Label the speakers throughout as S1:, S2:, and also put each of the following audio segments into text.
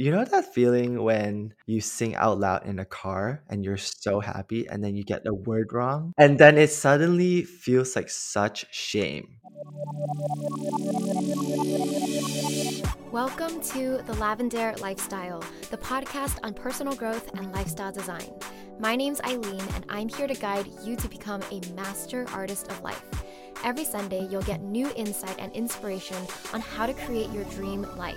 S1: You know that feeling when you sing out loud in a car and you're so happy and then you get a word wrong? And then it suddenly feels like such shame.
S2: Welcome to The Lavendaire Lifestyle, the podcast on personal growth and lifestyle design. My name's Eileen, and I'm here to guide you to become a master artist of life. Every Sunday, you'll get new insight and inspiration on how to create your dream life.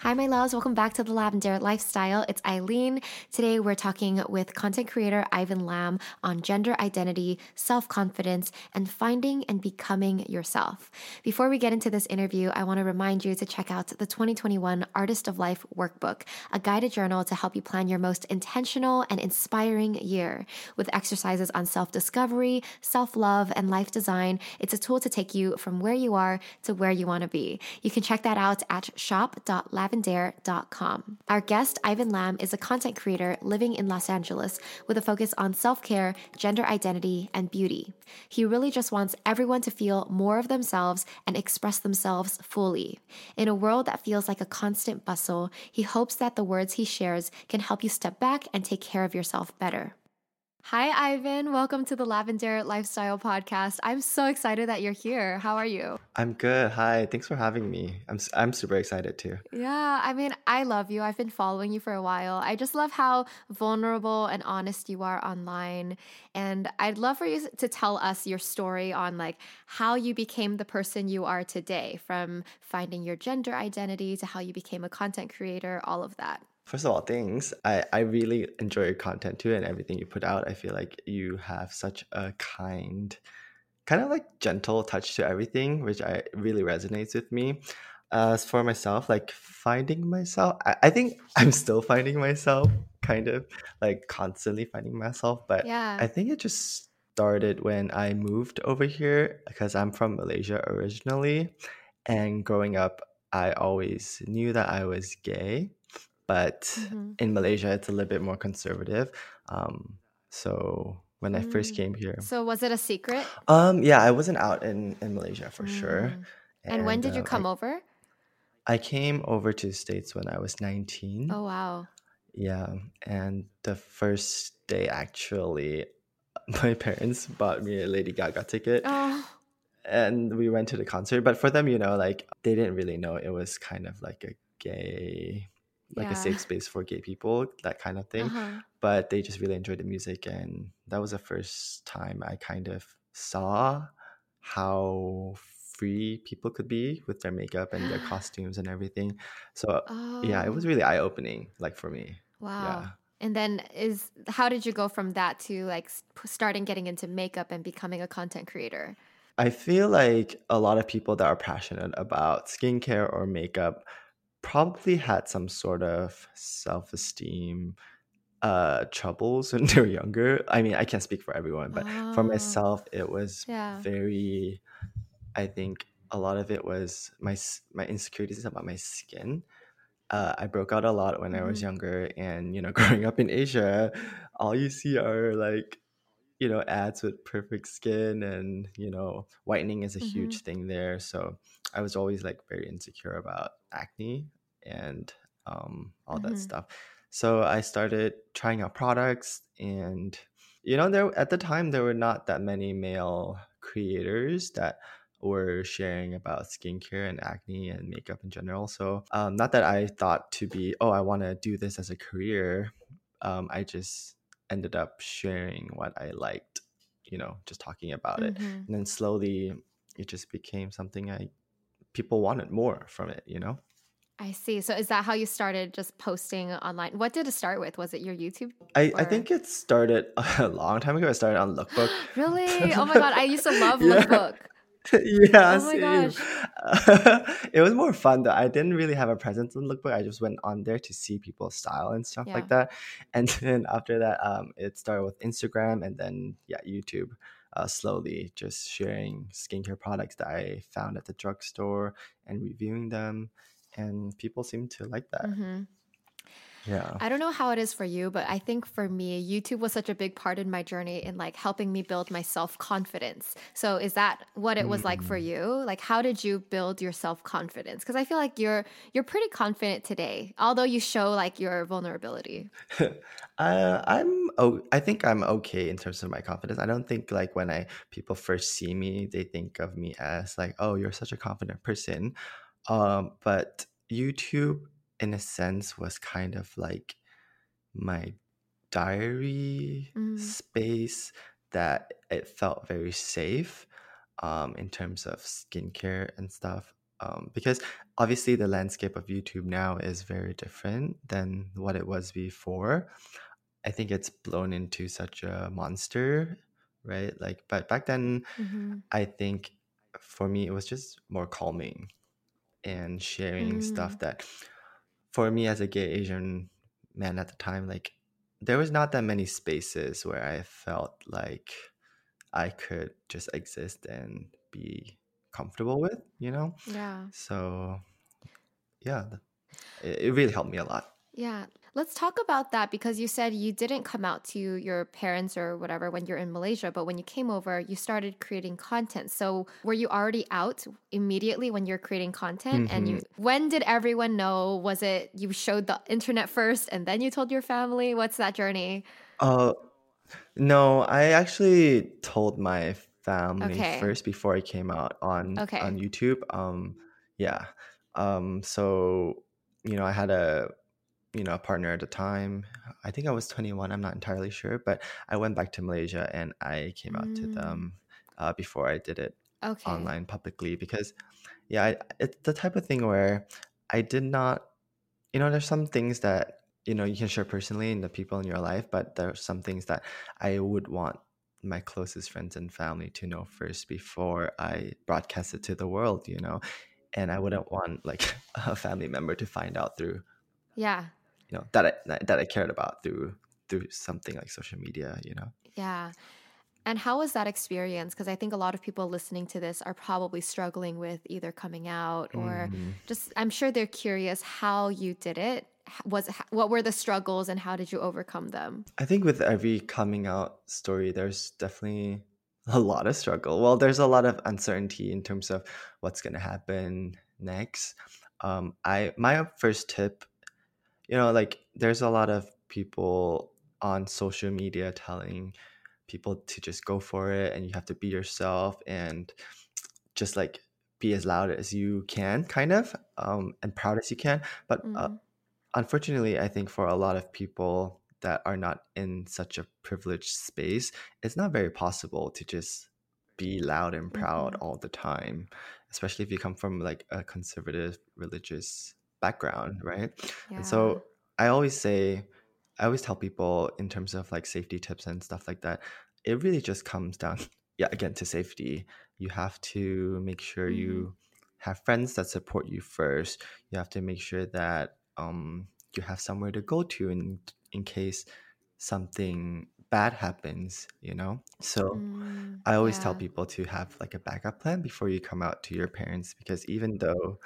S2: Hi, my loves. Welcome back to the Lavendaire Lifestyle. It's Eileen. Today, we're talking with content creator Ivan Lam on gender identity, self confidence, and finding and becoming yourself. Before we get into this interview, I want to remind you to check out the 2021 Artist of Life Workbook, a guided journal to help you plan your most intentional and inspiring year. With exercises on self discovery, self love, and life design, it's a tool to take you from where you are to where you want to be. You can check that out at shop.lavendaire lavendaire.com. Our guest, Ivan Lam, is a content creator living in Los Angeles with a focus on self care, gender identity, and beauty. He really just wants everyone to feel more of themselves and express themselves fully. In a world that feels like a constant bustle, he hopes that the words he shares can help you step back and take care of yourself better. Hi, Ivan. Welcome to the Lavendaire Lifestyle Podcast. I'm so excited that you're here. How are you?
S1: I'm good. Hi. Thanks for having me. I'm, I'm super excited too.
S2: Yeah. I mean, I love you. I've been following you for a while. I just love how vulnerable and honest you are online. And I'd love for you to tell us your story on like how you became the person you are today from finding your gender identity to how you became a content creator, all of that.
S1: First of all, thanks. I, I really enjoy your content too and everything you put out. I feel like you have such a kind, kind of like gentle touch to everything, which I really resonates with me. As for myself, like finding myself, I, I think I'm still finding myself, kind of like constantly finding myself. But
S2: yeah.
S1: I think it just started when I moved over here because I'm from Malaysia originally. And growing up, I always knew that I was gay but mm-hmm. in Malaysia it's a little bit more conservative. Um, so when I first mm. came here,
S2: so was it a secret?
S1: Um, yeah, I wasn't out in in Malaysia for mm. sure.
S2: And, and, when did you uh, come
S1: I,
S2: over?
S1: I came over to the states when I was nineteen.
S2: Oh wow!
S1: Yeah, and the first day actually, my parents bought me a Lady Gaga ticket.
S2: Oh
S1: and we went to the concert but for them you know like they didn't really know it was kind of like a gay like yeah. a safe space for gay people, that kind of thing. Uh-huh. But they just really enjoyed the music, and that was the first time I kind of saw how free people could be with their makeup and their costumes and everything. So oh. yeah, it was oh. really eye opening, like for me.
S2: Wow. Yeah. And then is how did you go from that to like starting getting into makeup and becoming a content creator?
S1: I feel like a lot of people that are passionate about skincare or makeup probably had some sort of self-esteem uh troubles when they were younger i mean i can't speak for everyone but oh. for myself it was
S2: yeah.
S1: very i think a lot of it was my my insecurities about my skin uh, I broke out a lot when mm. I was mm-hmm. younger, and you know, growing up in Asia, all you see are like, you know, ads with perfect skin, and you know, whitening is a mm-hmm. huge thing there. So I was always like very insecure about acne and um, all mm-hmm. that stuff. So I started trying out products, and you know, there at the time there were not that many male creators that were sharing about skincare and acne and makeup in general. So um, not that I thought to be, oh, I want to do this as a career. Um, I just ended up sharing what I liked, you know, just talking about mm-hmm. it, and then slowly it just became something I people wanted more from it, you know.
S2: I see. So is that how you started just posting online? What did it start with? Was it your YouTube?
S1: I, I think it started a long time ago. I started on Lookbook.
S2: really? Oh my god, I used to love yeah. Lookbook.
S1: yeah,
S2: oh my gosh.
S1: it was more fun though. I didn't really have a presence on Lookbook. I just went on there to see people's style and stuff yeah. like that. And then after that, um, it started with Instagram and then yeah, YouTube. Uh, slowly just sharing skincare products that I found at the drugstore and reviewing them and people seem to like that.
S2: Mm-hmm.
S1: Yeah.
S2: I don't know how it is for you, but I think for me, YouTube was such a big part in my journey in like helping me build my self confidence. So is that what it was like for
S1: Mm.
S2: you? Like how did you build your self confidence? Because I feel like you're you're pretty confident today, although you show like your vulnerability.
S1: uh, I'm oh, I think I'm okay in terms of my confidence. I don't think like when I people first see me, they think of me as like, oh, you're such a confident person. Um, but YouTube, in a sense, was kind of like my diary
S2: Mm.
S1: space that it felt very safe um, in terms of skincare and stuff. Um, because obviously the landscape of YouTube now is very different than what it was before. I think it's blown into such a monster, right? Like, but back then,
S2: hmm
S1: I think for me, it was just more calming and sharing
S2: Mm.
S1: stuff that for me as a gay Asian man at the time, like there was not that many spaces where I felt like I could just exist and be comfortable with, you know?
S2: Yeah.
S1: So yeah, it, it really helped me a lot.
S2: Yeah. Let's talk about that because you said you didn't come out to your parents or whatever when you're in Malaysia, but when you came over, you started creating content. So, were you already out immediately when you're creating content? And you when did everyone know? Was it you showed the internet first and then you told your family? What's that journey?
S1: Uh, no, I actually told my family
S2: Okay.
S1: first before I came out on
S2: Okay.
S1: on YouTube. Um, yeah. Um, so you know, I had a you know a partner at the time. I think I was 21. I'm not entirely sure, but I went back to Malaysia and I came out to
S2: Mm.
S1: them uh, before I did it
S2: Okay.
S1: online publicly because yeah, I, it's the type of thing where I did not you know, there's some things that you know you can share personally in the people in your life, but there are some things that I would want my closest friends and family to know first before I broadcast it to the world, you know. And I wouldn't want like a family member to find out through,
S2: Yeah.
S1: You know, that I that I cared about through through something like social media, you know.
S2: Yeah. And how was that experience? Because I think a lot of people listening to this are probably struggling with either coming out or
S1: Mhm.
S2: just, I'm sure they're curious how you did it. Was what were the struggles and how did you overcome them?
S1: I think with every coming out story, there's definitely a lot of struggle. Well, there's a lot of uncertainty in terms of what's going to happen next. Um, I my first tip, you know, like there's a lot of people on social media telling people to just go for it and you have to be yourself and just like be as loud as you can, kind of, um, and proud as you can. But uh,
S2: Mm,
S1: unfortunately, I think for a lot of people that are not in such a privileged space, it's not very possible to just be loud and proud
S2: mhm.
S1: all the time, especially if you come from like a conservative religious background, right? And so I always say, I always tell people in terms of like safety tips and stuff like that, it really just comes down, yeah, again, to safety. You have to make sure
S2: hmm
S1: you have friends that support you first. You have to make sure that um, you have somewhere to go to in in case something bad happens, you know? So
S2: Mm,
S1: I always tell people to have like a backup plan before you come out to your parents because even though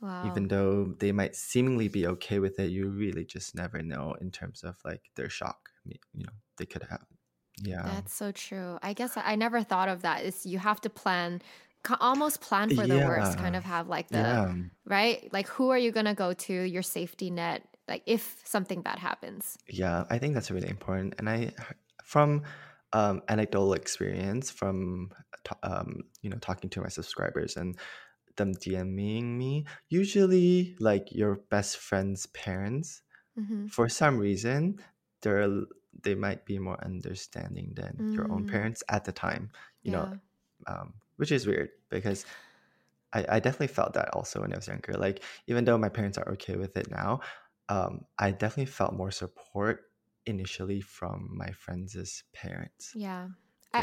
S2: Wow.
S1: even though they might seemingly be okay with it, you really just never know in terms of like their shock. You know, they could have. Yeah.
S2: That's so true. I guess I never thought of that. Is you have to plan, almost plan for the worst, kind of have like the,
S1: Yeah.
S2: right? Like who are you going to go to, your safety net, like if something bad happens.
S1: Yeah. I think that's really important. And I, from um, anecdotal experience, from um, you know talking to my subscribers and them DMing me, usually like your best friend's parents,
S2: hmm
S1: for some reason, they're they might be more understanding than your own
S2: Mm,
S1: parents at the time. You know, um, which is weird because I, I definitely felt that also when I was younger. Like even though my parents are okay with it now, um, I definitely felt more support initially from my friends' parents.
S2: Yeah.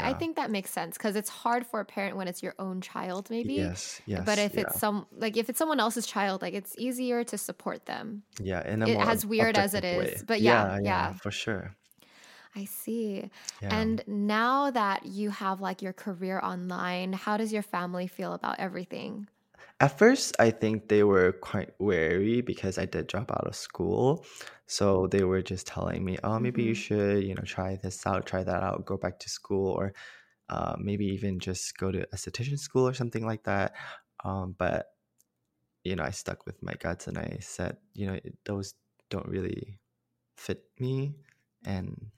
S2: I, I think that makes sense because it's hard for a parent when it's your own child, maybe.
S1: Yes. yes.
S2: But if it's some like if it's someone else's child, like it's easier to support them.
S1: Yeah. In a
S2: It, as weird as it is,
S1: way.
S2: but yeah,
S1: Yeah. Yeah.
S2: yeah,
S1: For sure.
S2: I see.
S1: Yeah.
S2: And now that you have like your career online, how does your family feel about everything?
S1: At first, I think they were quite wary because I did drop out of school. So they were just telling me, oh, maybe you
S2: Mhm.
S1: should, you know, try this out, try that out, go back to school, or uh, maybe even just go to esthetician school or something like that. Um, but, you know, I stuck with my guts and I said, you know, those don't really fit me. And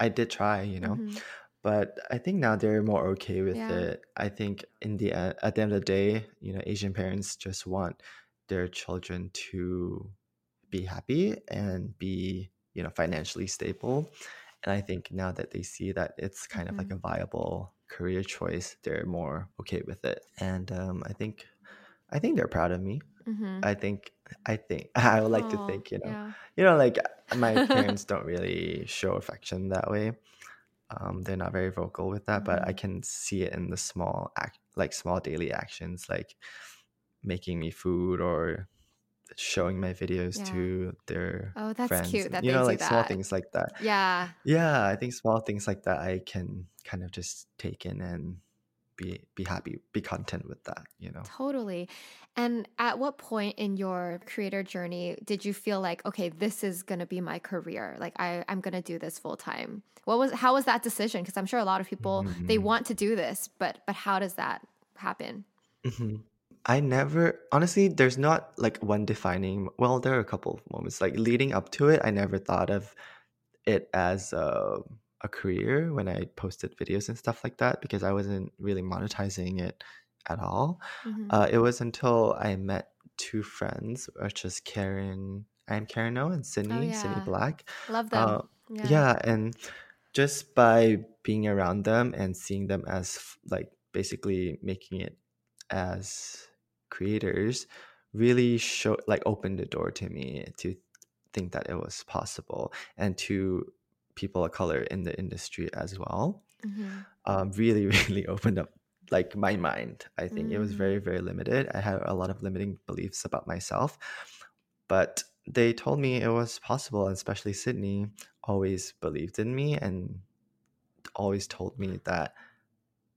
S1: I did try, you know.
S2: Mhm.
S1: But I think now they're more okay with
S2: Yeah.
S1: it. I think in the e- at the end of the day, you know, Asian parents just want their children to be happy and be, you know, financially stable. And I think now that they see that it's kind of like
S2: Mhm.
S1: a viable career choice, they're more okay with it. And um, I think I think they're proud of me.
S2: Mhm.
S1: I think I think I would like to think, you know,
S2: yeah.
S1: you know, like my parents don't really show affection that way. Um, they're not very vocal with that, but I
S2: Mhm.
S1: can see it in the small act, like small daily actions, like making me food or showing my videos
S2: Yeah.
S1: to their friends.
S2: Oh, that's
S1: friends.
S2: cute that
S1: You know, like small things like that.
S2: Yeah.
S1: Yeah, I think small things like that I can kind of just take in and be be happy, be content with that. You know.
S2: Totally. And at what point in your creator journey did you feel like, okay, this is going to be my career? Like I I'm going to do this full time. What was how was that decision? Because I'm sure a lot of people they
S1: Mhm.
S2: want to do this, but but how does that happen?
S1: Mhm. I never honestly there's not like one defining well there are a couple of moments like leading up to it I never thought of it as a, a career when I posted videos and stuff like that because I wasn't really monetizing it at all.
S2: Mhm.
S1: Uh, it was until I met two friends, which is Karen I'm Karen O and
S2: Oh
S1: Sydney, Sydney. Black.
S2: Love
S1: Uh.
S2: Yeah.
S1: yeah, and just by being around them and seeing them as like basically making it as creators really showed like opened the door to me to think that it was possible and to people of color in the industry as well
S2: Mhm.
S1: um, really really opened up like my mind i think it was
S2: Mm.
S1: very very limited i had a lot of limiting beliefs about myself but they told me it was possible and especially sydney always believed in me and always told me that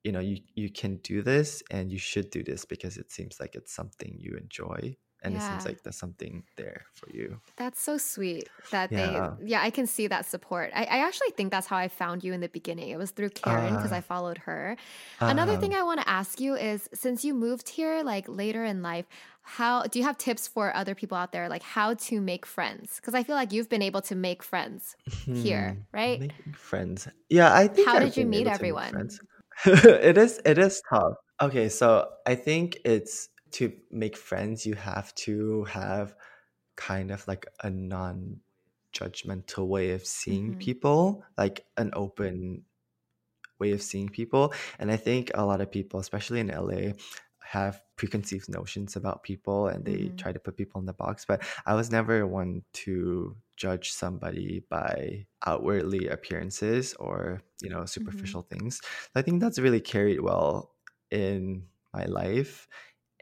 S1: you know you, you can do this and you should do this because it seems like it's something you enjoy and it seems like there's something there for you
S2: That's so sweet that
S1: Yeah.
S2: they, yeah, I can see that support. I, I actually think that's how I found you in the beginning. It was through Karen because
S1: Ah.
S2: I followed her. Another thing I want to ask you is since you moved here like later in life, how do you have tips for other people out there like how to make friends? Because I feel like you've been able to make friends here,
S1: hmm,
S2: right?
S1: making friends yeah i think
S2: How
S1: I've
S2: did you meet
S1: make
S2: everyone?
S1: it is it is tough okay so i think it's to make friends you have to have kind of like a non judgmental way of seeing
S2: Mhm.
S1: people like an open way of seeing people. And i think a lot of people especially in la have preconceived notions about people and they
S2: Mhm.
S1: try to put people in the box. But i was never one to judge somebody by outwardly appearances or you know superficial things. I think that's really carried well in my life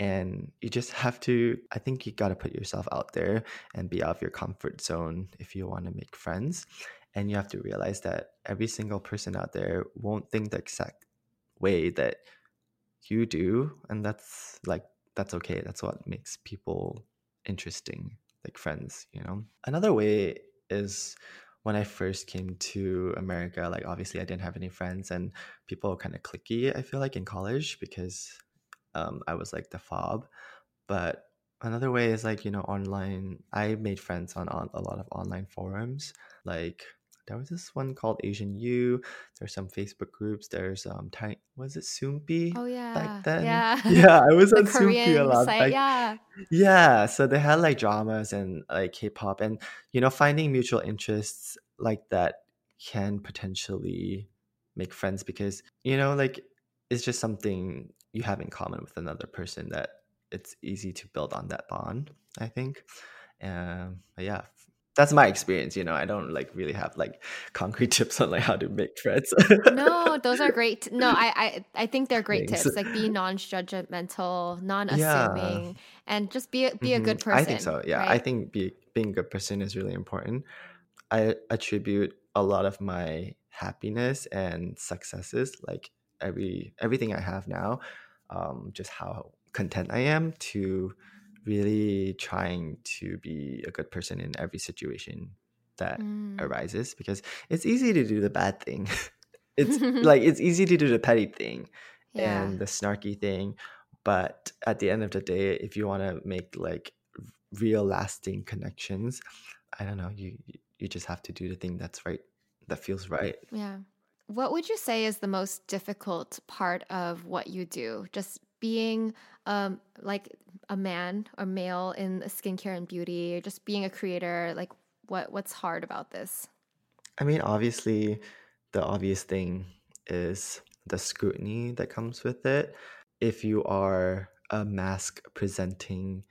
S1: and you just have to i think you got to put yourself out there and be out of your comfort zone if you want to make friends. And you have to realize that every single person out there won't think the exact way that you do and that's like that's okay. That's what makes people interesting like friends you know? Another way is when i first came to america like obviously i didn't have any friends and people were kind of cliquey i feel like in college because um, i was like the fob but another way is like you know online i made friends on, on a lot of online forums like there was this one called asian u there's some facebook groups there's um was it soompi
S2: Oh yeah.
S1: back then
S2: Yeah.
S1: yeah i was on soompi a lot
S2: site.
S1: back
S2: Yeah.
S1: yeah so they had like dramas and like k-pop and you know finding mutual interests like that can potentially make friends because you know like it's just something you have in common with another person that it's easy to build on that bond i think um yeah that's my experience you know i don't like really have like concrete tips on like how to make friends
S2: No, those are great. No, I, I I think they're great
S1: Thanks.
S2: tips. Like be non-judgmental, non-assuming, and just be a, be a
S1: Mhm.
S2: good person.
S1: I think so. Yeah, I think be, being a good person is really important. I attribute a lot of my happiness and successes, like every everything I have now, um, just how content I am to really trying to be a good person in every situation that
S2: Mm.
S1: arises because it's easy to do the bad thing. it's like it's easy to do the petty thing
S2: yeah.
S1: and the snarky thing, but at the end of the day, if you want to make like real lasting connections, I don't know, you you you just have to do the thing that's right that feels right.
S2: Yeah. What would you say is the most difficult part of what you do? Just being um like a man or male in skincare and beauty, or just being a creator, like what what's hard about this?
S1: I mean, obviously, the obvious thing is the scrutiny that comes with it. If you are a masc presenting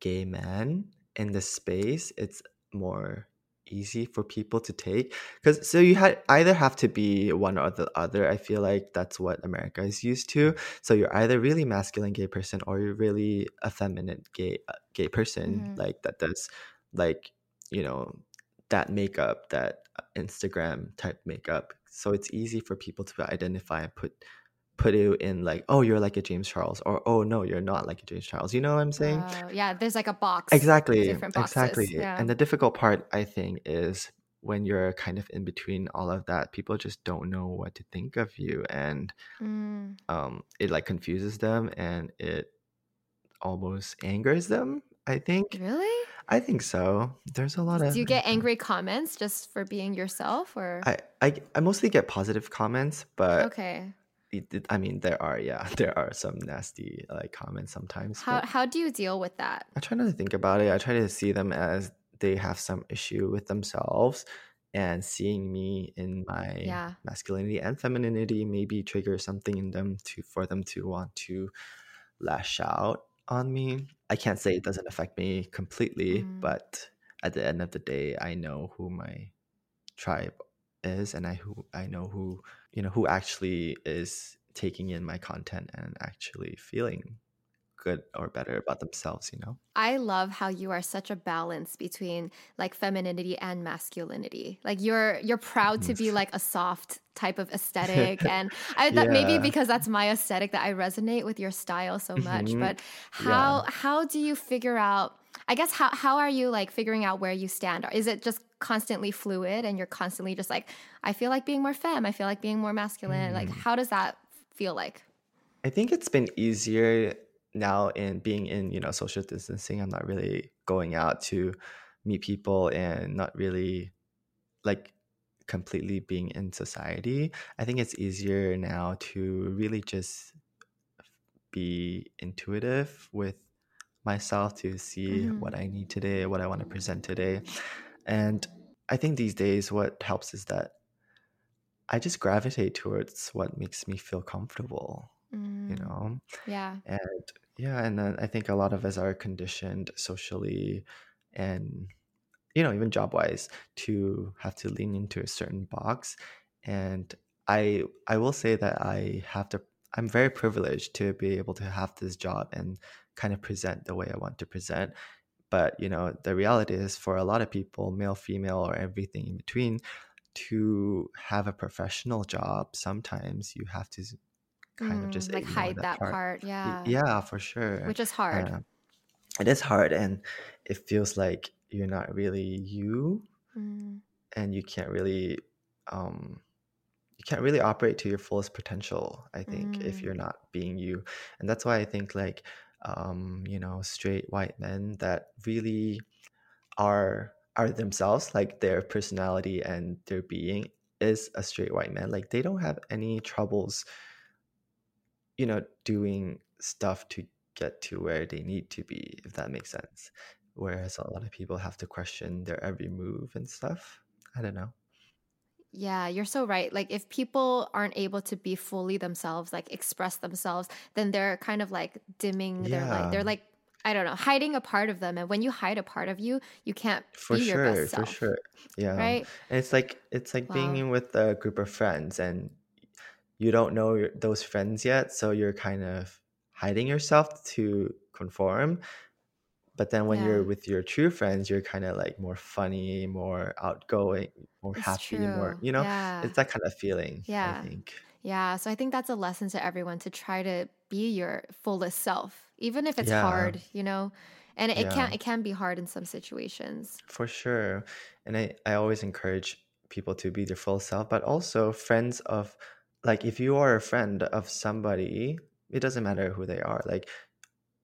S1: gay man in this space, it's more easy for people to take. Because so you had either have to be one or the other. I feel like that's what america is used to. So you're either really masculine gay person or you're really effeminate gay uh, gay person
S2: Mhm.
S1: like that does like you know that makeup that uh, instagram type makeup. So it's easy for people to identify and put put you in like oh you're like a james charles or oh no you're not like a james charles you know what i'm saying
S2: Oh, yeah, there's like a box,
S1: exactly exactly
S2: Yeah.
S1: and the difficult part i think is when you're kind of in between all of that people just don't know what to think of you and
S2: Mm.
S1: um it like confuses them and it almost angers them i think
S2: Really?
S1: i think so there's a lot of
S2: Do you get angry comments just for being yourself or
S1: I, I I mostly get positive comments, but
S2: Okay.
S1: It, it- I mean there are yeah there are some nasty like comments sometimes.
S2: How how do you deal with that?
S1: I try not to think about it. I try to see them as they have some issue with themselves, and seeing me in my
S2: Yeah.
S1: masculinity and femininity maybe trigger something in them to for them to want to lash out on me. I can't say it doesn't affect me completely,
S2: Mm.
S1: but at the end of the day, I know who my tribe is and I who I know who you know who actually is taking in my content and actually feeling good or better about themselves, you know?
S2: I love how you are such a balance between like femininity and masculinity. Like you're you're proud to be like a soft type of aesthetic and I that maybe because that's my aesthetic that I resonate with your style so much.
S1: Mhm.
S2: But how how do you figure out I guess how how are you like figuring out where you stand? Is it just constantly fluid and you're constantly just like I feel like being more femme, I feel like being more masculine. Like
S1: Mm.
S2: how does that feel like?
S1: I think it's been easier now in being in, you know, social distancing. I'm not really going out to meet people and not really like completely being in society. I think it's easier now to really just be intuitive with myself to see
S2: Mhm.
S1: what I need today, what I want to present today. And I think these days what helps is that I just gravitate towards what makes me feel comfortable, you
S2: Mm,
S1: know?
S2: yeah.
S1: And yeah, and then I think a lot of us are conditioned socially and you know, even job wise to have to lean into a certain box. And I I will say that I have to I'm very privileged to be able to have this job and kind of present the way I want to present. But you know, the reality is for a lot of people, male, female, or everything in between, to have a professional job, sometimes you have to kind of
S2: Mm,
S1: just
S2: like hide
S1: that
S2: that
S1: part.
S2: part. Yeah.
S1: Yeah, for sure.
S2: Which is hard.
S1: Uh, it is hard and it feels like you're not really you
S2: Mm,
S1: and you can't really um you can't really operate to your fullest potential i think if
S2: mm,
S1: you're not being you and that's why i think like um you know straight white men that really are are themselves like their personality and their being is a straight white man like they don't have any troubles you know doing stuff to get to where they need to be if that makes sense. Whereas a lot of people have to question their every move and stuff. I don't know
S2: Yeah, you're so right. Like if people aren't able to be fully themselves, like express themselves, then they're kind of like dimming their light. They're like, I don't know, hiding a part of them. And when you hide a part of you, you can't
S1: For
S2: be your
S1: sure,
S2: best
S1: for
S2: self,
S1: sure. Yeah.
S2: right?
S1: And it's like it's like being
S2: Wow.
S1: in with a group of friends and you don't know your, those friends yet, so you're kind of hiding yourself to conform. But then when you're with your true friends, you're kind of like more funny, more outgoing, more
S2: it's
S1: happy, more, you know,
S2: Yeah.
S1: it's that kind of feeling, Yeah. I
S2: Yeah.
S1: think.
S2: Yeah. So I think that's a lesson to everyone to try to be your fullest self, even if it's
S1: Yeah.
S2: hard, you know? And it can
S1: Yeah.
S2: it can be hard in some situations.
S1: For sure. And I, I always encourage people to be their full self, but also friends of like if you are a friend of somebody, it doesn't matter who they are. Like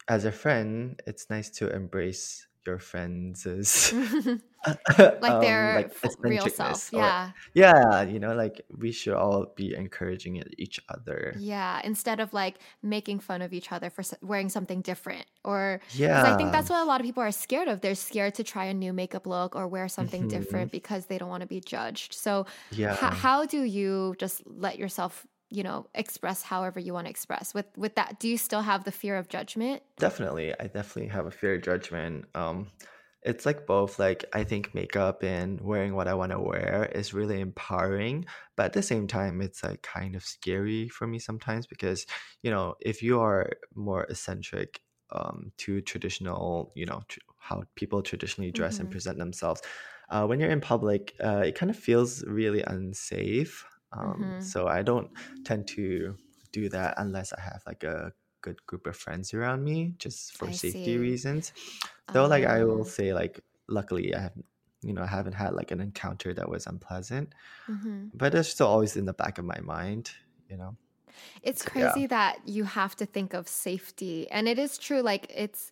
S1: as a friend, it's nice to embrace your friends'
S2: like
S1: um
S2: their
S1: like
S2: real self.
S1: or
S2: Yeah.
S1: yeah, you know, like we should all be encouraging each other.
S2: Yeah, instead of like making fun of each other for wearing something different or because I think that's what a lot of people are scared of. They're scared to try a new makeup look or wear something
S1: hmm
S2: different because they don't want to be judged. So,
S1: Yeah.
S2: h- how do you just let yourself, you know, express however you want to express? With with that, do you still have the fear of judgment?
S1: Definitely. I definitely have a fear of judgment. Um, it's like both. Like I think makeup and wearing what I want to wear is really empowering, but at the same time, it's like kind of scary for me sometimes because, you know, if you are more eccentric um, to traditional, you know, tr- how people traditionally dress and
S2: hmm
S1: present themselves, uh, when you're in public, uh, it kind of feels really unsafe. Um,
S2: hmm
S1: so I don't tend to do that unless I have like a good group of friends around me just for
S2: I
S1: safety
S2: see.
S1: reasons though like i will
S2: Oh.
S1: say like luckily i have you know i haven't had like an encounter that was unpleasant
S2: hmm
S1: but it's still always in the back of my mind you know
S2: It's
S1: so yeah
S2: crazy that you have to think of safety. And it is true. Like, it's,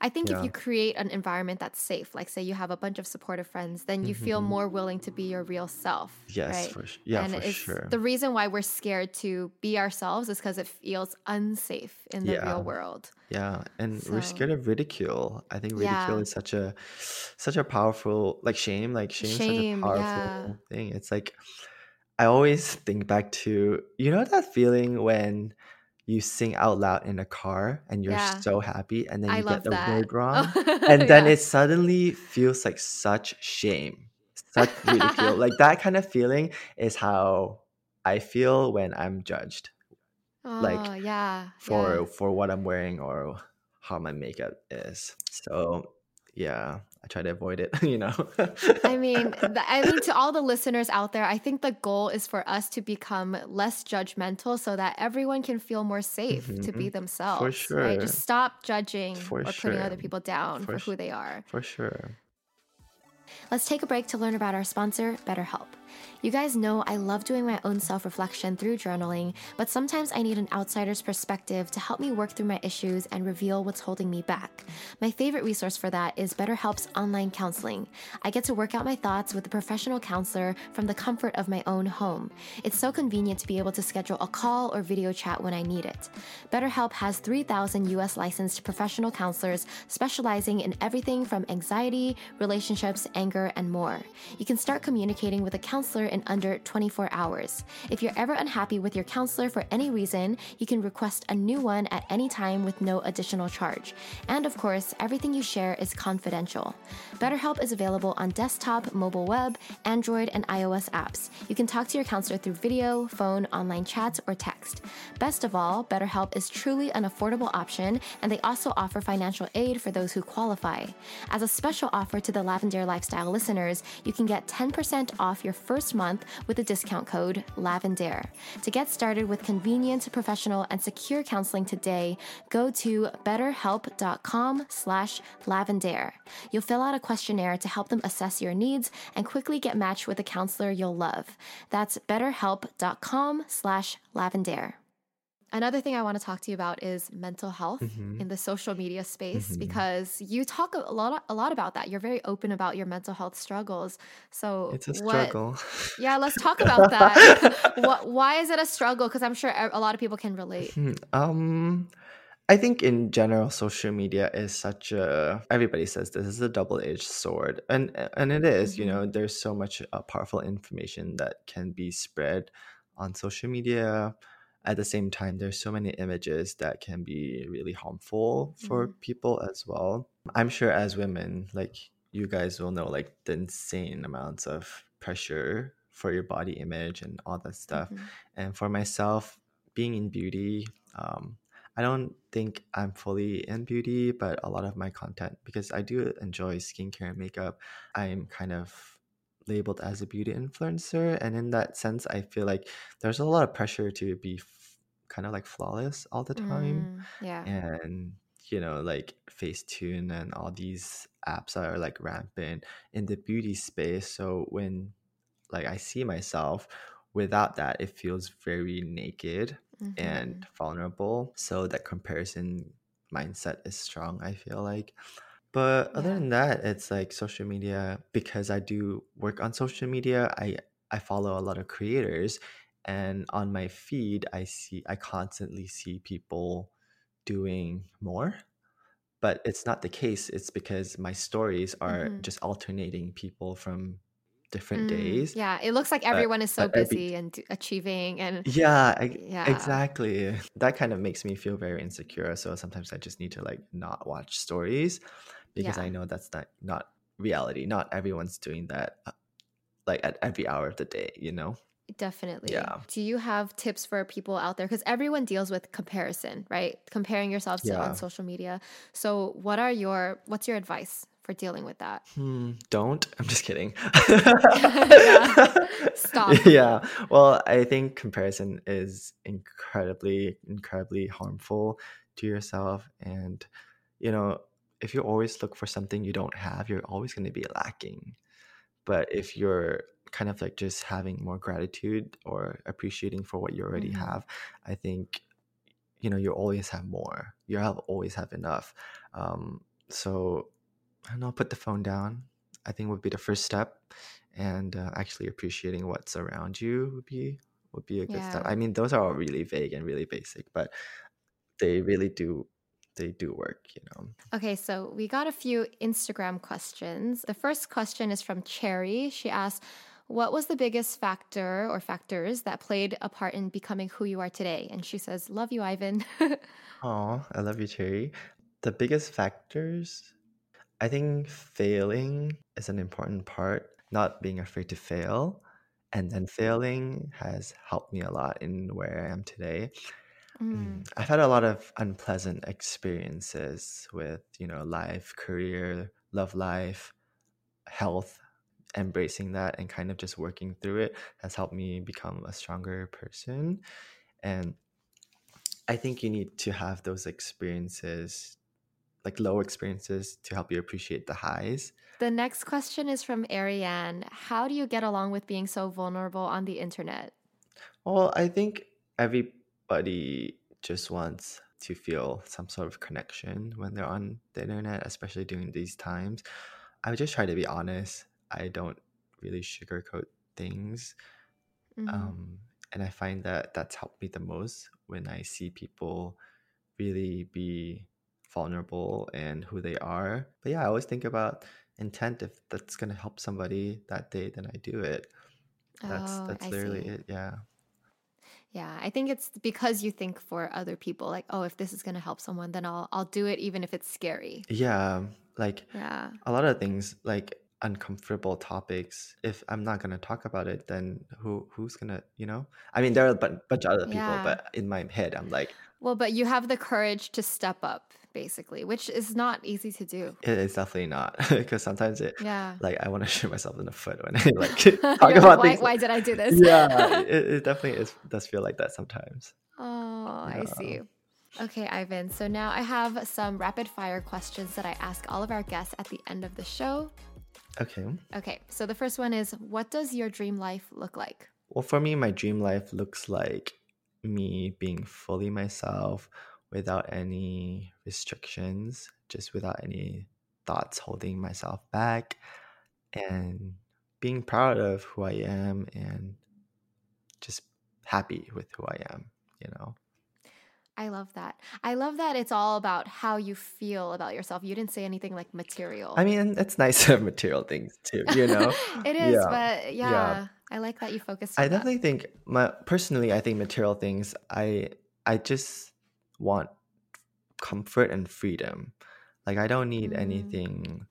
S2: I think if you create an environment that's safe, like, say you have a bunch of supportive friends, then you feel
S1: hmm
S2: more willing to be your real self,
S1: yes
S2: right?
S1: for yeah
S2: And
S1: for
S2: it's
S1: sure
S2: the reason why we're scared to be ourselves is because it feels unsafe in the real world.
S1: yeah and we're scared of ridicule i think ridicule
S2: yeah,
S1: is such a such a powerful like shame like shame is such a
S2: shame. Yeah.
S1: powerful thing it's like i always think back to you know that feeling when you sing out loud in a car and you're
S2: Yeah.
S1: so happy and then
S2: I
S1: you get the
S2: that.
S1: word wrong and then
S2: yeah.
S1: it suddenly feels like such shame such ridicule like that kind of feeling is how i feel when i'm judged like
S2: Oh, yeah. Yeah.
S1: for for what i'm wearing or how my makeup is so yeah i try to avoid it you know
S2: I mean, I mean, to all the listeners out there, I think the goal is for us to become less judgmental so that everyone can feel more safe to be
S1: themselves for
S2: themselves, right?
S1: sure
S2: Just stop judging
S1: for
S2: or putting other people down
S1: for
S2: for who they are.
S1: for sure
S2: Let's take a break to learn about our sponsor, BetterHelp. You guys know I love doing my own self reflection through journaling, but sometimes I need an outsider's perspective to help me work through my issues and reveal what's holding me back. My favorite resource for that is BetterHelp's online counseling. I get to work out my thoughts with a professional counselor from the comfort of my own home. It's so convenient to be able to schedule a call or video chat when I need it. BetterHelp has 3,000 US licensed professional counselors specializing in everything from anxiety, relationships, anger, and more. You can start communicating with a counselor in under 24 hours. If you're ever unhappy with your counselor for any reason, you can request a new one at any time with no additional charge. And of course, everything you share is confidential. BetterHelp is available on desktop, mobile web, Android, and iOS apps. You can talk to your counselor through video, phone, online chats, or text. Best of all, BetterHelp is truly an affordable option, and they also offer financial aid for those who qualify. As a special offer to the Lavendaire Lifestyle listeners, you can get 10% off your first month with the discount code LAVENDAIRE. To get started with convenient, professional, and secure counseling today, go to betterhelp.com slash lavendaire. You'll fill out a questionnaire to help them assess your needs and quickly get matched with a counselor you'll love. That's betterhelp.com slash lavendaire. Another thing I want to talk to you about is mental health
S1: hmm
S2: in the social media space
S1: hmm
S2: because you talk a lot a lot about that. You're very open about your mental health struggles. So
S1: it's a
S2: what
S1: struggle
S2: yeah, let's talk about that. what why is it a struggle? Because I'm sure a lot of people can relate.
S1: Hmm, um I think in general, social media is such a everybody says this is a double-edged sword, and and it is. You
S2: hmm
S1: know, there's so much uh, powerful information that can be spread on social media. At the same time, there's so many images that can be really harmful for
S2: hmm
S1: people as well. I'm sure as women, like you guys will know, like the insane amounts of pressure for your body image and all that stuff.
S2: hmm
S1: And for myself, being in beauty, um, I don't think I'm fully in beauty, but a lot of my content, because I do enjoy skincare and makeup, I'm kind of labeled as a beauty influencer. And in that sense, I feel like there's a lot of pressure to be f- kind of like flawless all the time.
S2: Mm, yeah.
S1: And, you know, like Facetune and all these apps are like rampant in the beauty space. So when like I see myself without that, it feels very naked
S2: Mhm.
S1: and vulnerable. So that comparison mindset is strong, I feel like. But other
S2: Yeah.
S1: than that, it's like social media because I do work on social media, I I follow a lot of creators and on my feed I see I constantly see people doing more. But it's not the case. It's because my stories are
S2: Mhm.
S1: just alternating people from different
S2: Mm,
S1: days.
S2: yeah. It looks like
S1: But
S2: everyone is so
S1: but every
S2: busy and achieving and
S1: yeah, ex-
S2: yeah.
S1: exactly. That kind of makes me feel very insecure. So sometimes I just need to like not watch stories because I know that's not not reality. Not everyone's doing that uh, like at every hour of the day, you know?
S2: Definitely.
S1: Yeah.
S2: Do you have tips for people out there? Because everyone deals with comparison, right? Comparing yourselves to on social media. So, what are your what's your advice for dealing with that?
S1: Hmm, don't. I'm just kidding.
S2: Yeah. Stop.
S1: Yeah. Well, I think comparison is incredibly, incredibly harmful to yourself. And, you know, if you always look for something you don't have, you're always going to be lacking. But if you're kind of like just having more gratitude or appreciating for what you already
S2: Mhm.
S1: have, I think, you know, you always have more. You have always have enough. Um, so I don't know, put the phone down. I think would be the first step, and uh, actually appreciating what's around you would be would be a good step. I mean, those are all really vague and really basic, but they really do they do work. You know.
S2: Okay, so we got a few Instagram questions. The first question is from Cherry. She asked, What was the biggest factor or factors that played a part in becoming who you are today? And she says, Love you, Ivan.
S1: Oh, I love you, Cherry. The biggest factors, I think, failing is an important part. Not being afraid to fail, and then failing has helped me a lot in where I am today.
S2: Mm,
S1: Mm, I've had a lot of unpleasant experiences with, you know, life, career, love life, health. Embracing that and kind of just working through it has helped me become a stronger person. And I think you need to have those experiences, like low experiences, to help you appreciate the highs.
S2: The next question is from Ariane. How do you get along with being so vulnerable on the internet?
S1: Well, I think everybody just wants to feel some sort of connection when they're on the internet, especially during these times. I just try to be honest. I don't really sugarcoat things.
S2: Mhm.
S1: Um, and I find that that's helped me the most when I see people really be vulnerable and who they are. But yeah, I always think about intent. If that's gonna help somebody that day, then I do it. That's
S2: Oh,
S1: that's
S2: I
S1: literally
S2: see.
S1: it. Yeah.
S2: Yeah, I think it's because you think for other people, like, oh, if this is going to help someone, then I'll I'll do it even if it's scary.
S1: Yeah. Like
S2: Yeah.
S1: a lot of things like uncomfortable topics if i'm not going to talk about it then who who's going to you know i mean there are a bunch of other people
S2: Yeah.
S1: but in my head i'm like
S2: Well, but you have the courage to step up, basically, which is not easy to do.
S1: it is definitely not because sometimes it
S2: Yeah.
S1: like i want to shoot myself in the foot when i like talk
S2: like,
S1: about
S2: why,
S1: things
S2: why did I do this?
S1: yeah it, it definitely is does feel like that sometimes
S2: Oh, I see. Okay, Ivan. So now I have some rapid fire questions that I ask all of our guests at the end of the show.
S1: Okay
S2: Okay, so the first one is What does your dream life look like?
S1: well for me my dream life looks like me being fully myself without any restrictions just without any thoughts holding myself back and being proud of who i am and just happy with who i am you know
S2: I love that. I love that it's all about how you feel about yourself. You didn't say anything like material.
S1: i mean it's nice to have material things too you know
S2: it is,
S1: Yeah,
S2: but yeah,
S1: yeah.
S2: I like that you focused
S1: I
S2: on that.
S1: definitely think my personally I think material things I I just want comfort and freedom. Like I don't need
S2: Mm.
S1: anything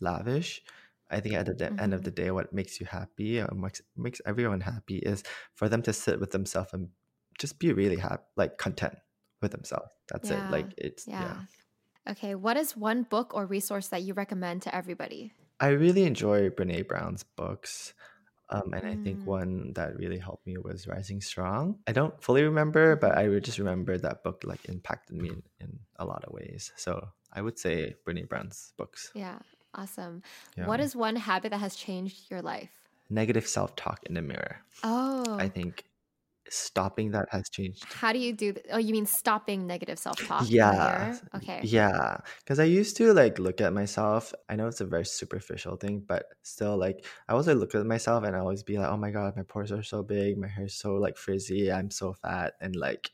S1: lavish. I think at the de- end of
S2: Mhm.
S1: the day what makes you happy or makes makes everyone happy is for them to sit with themselves and just be really happy like content with themselves. That's it. Like it's yeah.
S2: Yeah. Okay, what is one book or resource that you recommend to everybody?
S1: I really enjoy Brene Brown's books. Um, and I think
S2: Mm.
S1: one that really helped me was Rising Strong. I don't fully remember, but I just remember that book like impacted me in, in a lot of ways. So I would say Brene Brown's books.
S2: Yeah. Awesome.
S1: Yeah.
S2: What is one habit that has changed your life?
S1: Negative self talk in the mirror.
S2: Oh.
S1: I think stopping that has changed.
S2: How do you do th- Oh, you mean stopping negative self-talk?
S1: Yeah.
S2: Okay.
S1: Yeah, because I used to like look at myself. I know it's a very superficial thing, but still, like I always look at myself and I always be like, "Oh my god, my pores are so big, my hair's so like frizzy, I'm so fat," and like,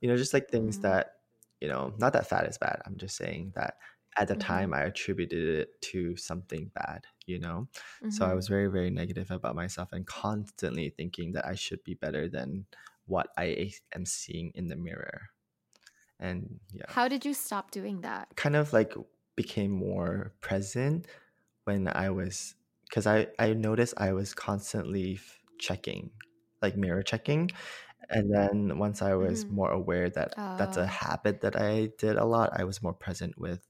S1: you know, just like things
S2: Mhm.
S1: that, you know, not that fat is bad. I'm just saying that at the
S2: Mhm.
S1: time I attributed it to something bad, you know. So I
S2: Mhm.
S1: was very, very negative about myself and constantly thinking that I should be better than what I am seeing in the mirror. And yeah
S2: How did you stop doing that?
S1: kind of like became more present when I was because I I noticed I was constantly f- checking like mirror checking and then once I was
S2: Mhm.
S1: more aware that that's a
S2: Oh.
S1: habit that I did a lot I was more present with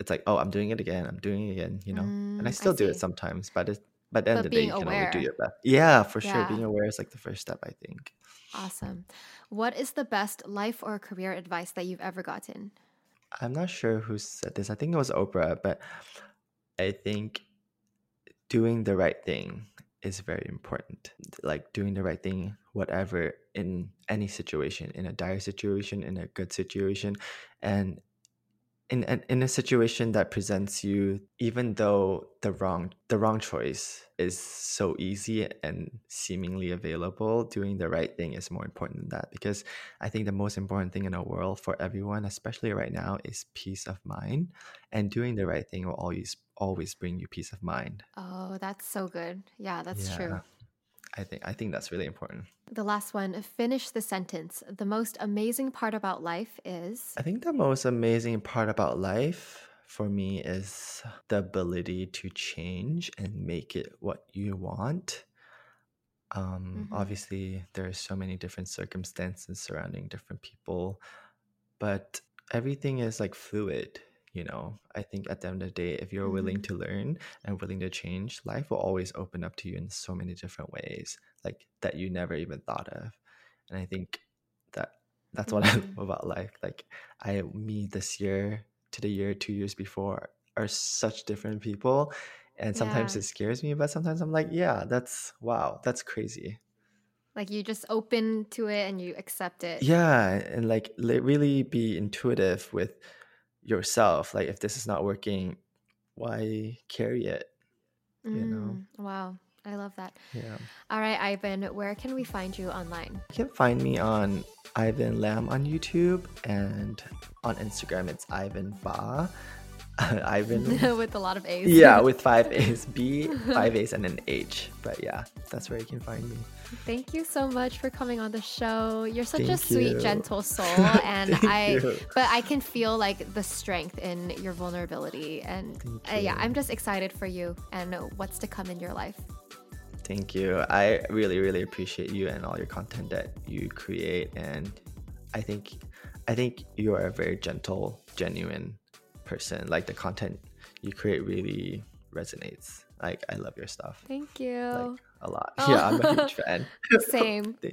S1: it's like oh I'm doing it again I'm doing it again you know and I
S2: Mm, I
S1: still do it sometimes but it by the end
S2: But
S1: of the day you can only do your best yeah for sure being aware is like the first step I think
S2: Awesome. What is the best life or career advice that you've ever gotten?
S1: I'm not sure who said this. I think it was Oprah, but I think doing the right thing is very important. Like doing the right thing, whatever, in any situation, in a dire situation, in a good situation, and in in, in a situation that presents you, even though the wrong the wrong choice is so easy and seemingly available, doing the right thing is more important than that. Because I think the most important thing in a world for everyone, especially right now, is peace of mind. And doing the right thing will always always bring you peace of mind.
S2: Oh, that's so good. Yeah, that's true.
S1: I think I think that's really important.
S2: The last one, finish the sentence. The most amazing part about life is.
S1: I think the most amazing part about life for me is the ability to change and make it what you want. Um,
S2: Mhm.
S1: Obviously, there are so many different circumstances surrounding different people, but everything is like fluid. You know, I think at the end of the day, if you're mm-hmm. willing to learn and willing to change, life will always open up to you in so many different ways, like that you never even thought of. And I think that that's what I love mm-hmm. about life. Like I, me this year to the year two years before are such different people, and sometimes
S2: Yeah.
S1: it scares me, but sometimes I'm like, yeah, that's wow, that's crazy.
S2: Like you just open to it and you accept it.
S1: Yeah, and like li- really be intuitive with yourself. Like if this is not working, why carry it? You know?
S2: Mm, wow. I love that.
S1: Yeah.
S2: All right, Ivan, where can we find you online?
S1: You can find me on Ivan Lam on YouTube and on Instagram it's Ivan Ba. Ivan
S2: With a lot of A's.
S1: Yeah, with five A's, B, five A's, and an H. But yeah, that's where you can find me.
S2: Thank you so much for coming on the show. You're such a sweet,
S1: you.
S2: gentle soul. And I,
S1: you.
S2: but I can feel like the strength in your vulnerability. And uh, yeah. I'm just excited for you and what's to come in your life.
S1: Thank you. I really, really appreciate you and all your content that you create. And I think, I think you are a very gentle, genuine person. Like the content you create really resonates. Like I love your stuff.
S2: Thank you.
S1: Like a lot.
S2: Oh.
S1: Yeah, I'm a huge fan.
S2: Same.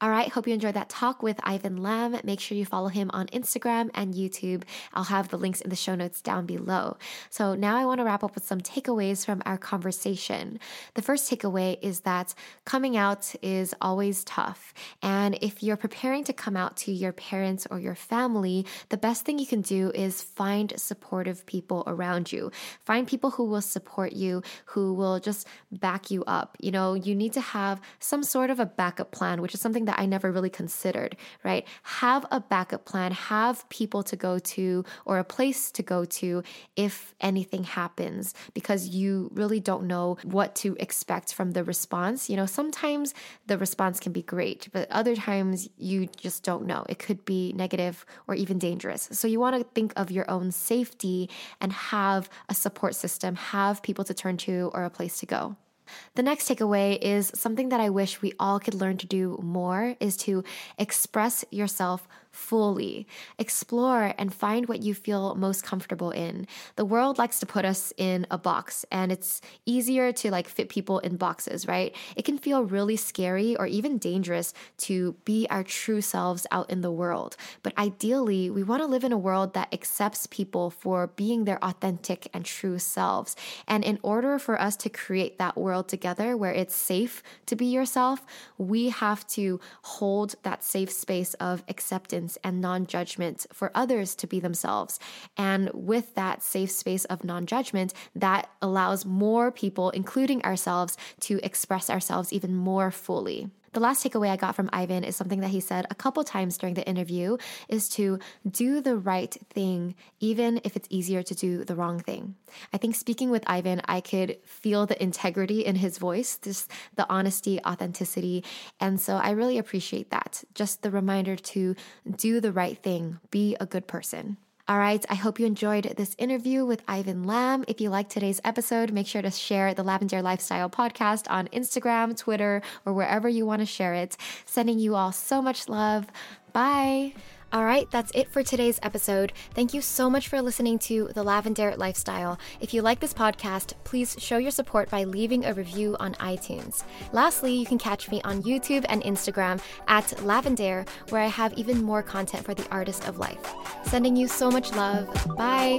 S2: All right, hope you enjoyed that talk with Ivan Lam. Make sure you follow him on Instagram and YouTube. I'll have the links in the show notes down below. So now I want to wrap up with some takeaways from our conversation. The first takeaway is that coming out is always tough. And if you're preparing to come out to your parents or your family, the best thing you can do is find supportive people around you. Find people who will support you, who will just back you up. You know, you need to have some sort of a backup plan, which is something that I never really considered, right? Have a backup plan, have people to go to or a place to go to if anything happens, because you really don't know what to expect from the response. You know, sometimes the response can be great, but other times you just don't know. It could be negative or even dangerous. So you want to think of your own safety and have a support system, have people to turn to or a place to go. The next takeaway is something that I wish we all could learn to do more is to express yourself fully. Explore and find what you feel most comfortable in. The world likes to put us in a box and it's easier to like fit people in boxes, right? It can feel really scary or even dangerous to be our true selves out in the world. But ideally, we want to live in a world that accepts people for being their authentic and true selves. And in order for us to create that world together where it's safe to be yourself, we have to hold that safe space of acceptance and non judgment for others to be themselves. And with that safe space of non judgment, that allows more people, including ourselves, to express ourselves even more fully. The last takeaway I got from Ivan is something that he said a couple times during the interview is to do the right thing, even if it's easier to do the wrong thing. I think speaking with Ivan, I could feel the integrity in his voice, just the honesty, authenticity. And so I really appreciate that. Just the reminder to do the right thing, be a good person. All right, I hope you enjoyed this interview with Ivan Lam. If you like today's episode, make sure to share the Lavendaire Lifestyle podcast on Instagram, Twitter, or wherever you want to share it. Sending you all so much love. Bye. All right, that's it for today's episode. Thank you so much for listening to The Lavendaire Lifestyle. If you like this podcast, please show your support by leaving a review on iTunes. Lastly, you can catch me on YouTube and Instagram at Lavendaire, where I have even more content for the artist of life. Sending you so much love. Bye.